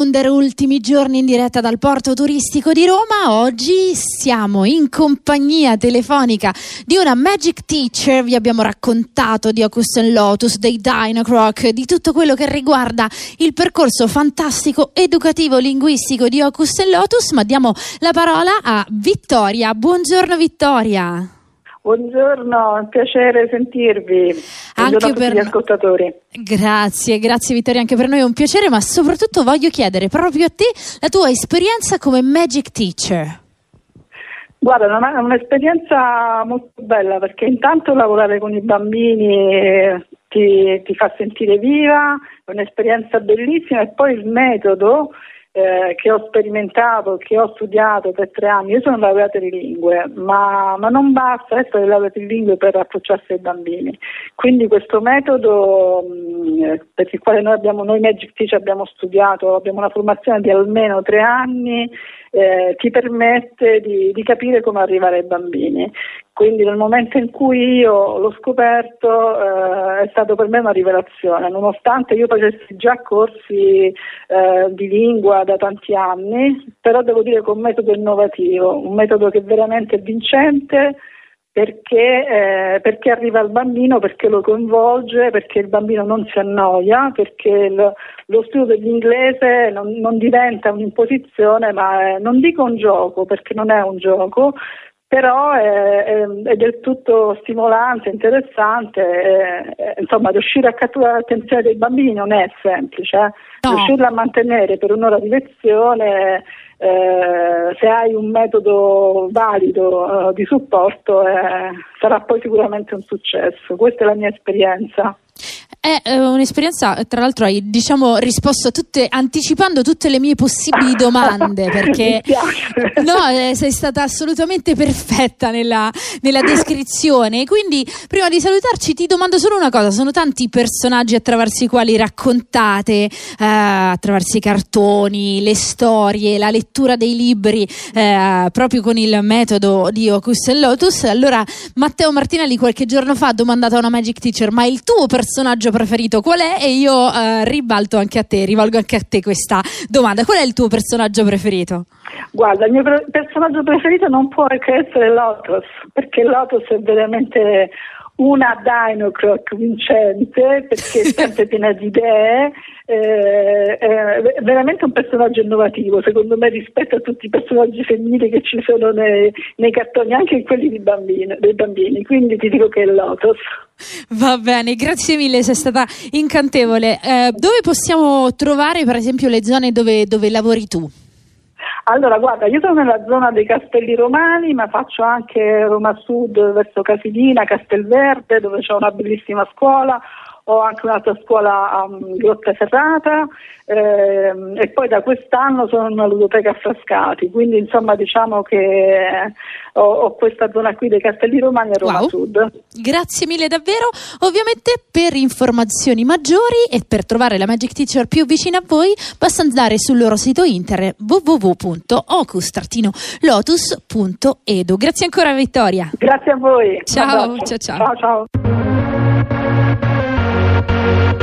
Under ultimi giorni in diretta dal porto turistico di Roma, oggi siamo in compagnia telefonica di una Magic Teacher, vi abbiamo raccontato di Ocus Lotus, dei Dinocroc, di tutto quello che riguarda il percorso fantastico educativo linguistico di Ocus Lotus, ma diamo la parola a Vittoria. Buongiorno Vittoria. Buongiorno, è un piacere sentirvi. Anche per gli ascoltatori. Grazie, grazie Vittoria, anche per noi è un piacere, ma soprattutto voglio chiedere proprio a te la tua esperienza come Magic Teacher. Guarda, è un'esperienza molto bella perché intanto lavorare con i bambini eh, ti, ti fa sentire viva, è un'esperienza bellissima e poi il metodo eh, che ho sperimentato, che ho studiato per tre anni, io sono laureata in lingue, ma, ma non basta essere laureata in lingue per approcciarsi ai bambini. Quindi questo metodo mh, per il quale noi abbiamo, noi Magic Teacher abbiamo studiato, abbiamo una formazione di almeno tre anni, eh, ti permette di, di capire come arrivare ai bambini. Quindi nel momento in cui io l'ho scoperto eh, è stato per me una rivelazione, nonostante io facessi già corsi eh, di lingua da tanti anni, però devo dire con un metodo innovativo, un metodo che veramente è vincente perché, eh, perché arriva al bambino, perché lo coinvolge, perché il bambino non si annoia, perché lo, lo studio dell'inglese non, non diventa un'imposizione, ma è, non dico un gioco, perché non è un gioco, però è, è, è del tutto stimolante, interessante, è- insomma riuscire a catturare l'attenzione dei bambini non è semplice, eh. No. riuscirla a mantenere per un'ora di lezione, eh, se hai un metodo valido eh, di supporto eh, sarà poi sicuramente un successo, questa è la mia esperienza. È eh, un'esperienza, tra l'altro hai diciamo risposto a tutte, anticipando tutte le mie possibili domande, perché no, eh, sei stata assolutamente perfetta nella, nella descrizione. Quindi, prima di salutarci, ti domando solo una cosa: sono tanti i personaggi attraverso i quali raccontate, eh, attraverso i cartoni, le storie, la lettura dei libri, eh, proprio con il metodo di Ocus e Lotus. Allora, Matteo Martinelli qualche giorno fa ha domandato a una Magic Teacher: Ma il tuo personaggio preferito qual è? E io eh, ribalto anche a te, rivolgo anche a te questa domanda: qual è il tuo personaggio preferito? Guarda, il mio personaggio preferito non può che essere Lotus, perché Lotus è veramente una Dinocroc vincente, perché è sempre piena di idee, eh, è veramente un personaggio innovativo, secondo me, rispetto a tutti i personaggi femminili che ci sono nei, nei cartoni, anche in quelli di bambino- dei bambini, quindi ti dico che è Lotus. Va bene, grazie mille, sei stata incantevole. Eh, dove possiamo trovare, per esempio, le zone dove, dove lavori tu? Allora, guarda, io sono nella zona dei Castelli Romani, ma faccio anche Roma Sud verso Casilina, Castelverde, dove c'è una bellissima scuola. Ho anche un'altra scuola a um, Grotta Ferrata ehm, e poi da quest'anno sono in una ludoteca a Frascati, quindi insomma diciamo che ho, ho questa zona qui dei Castelli Romani e Roma Wow. Sud. Grazie mille davvero. Ovviamente per informazioni maggiori e per trovare la Magic Teacher più vicina a voi basta andare sul loro sito internet www.ocus-lotus.edu. Grazie ancora Vittoria. Grazie a voi. Ciao, ciao, ciao. ciao, ciao. thank you.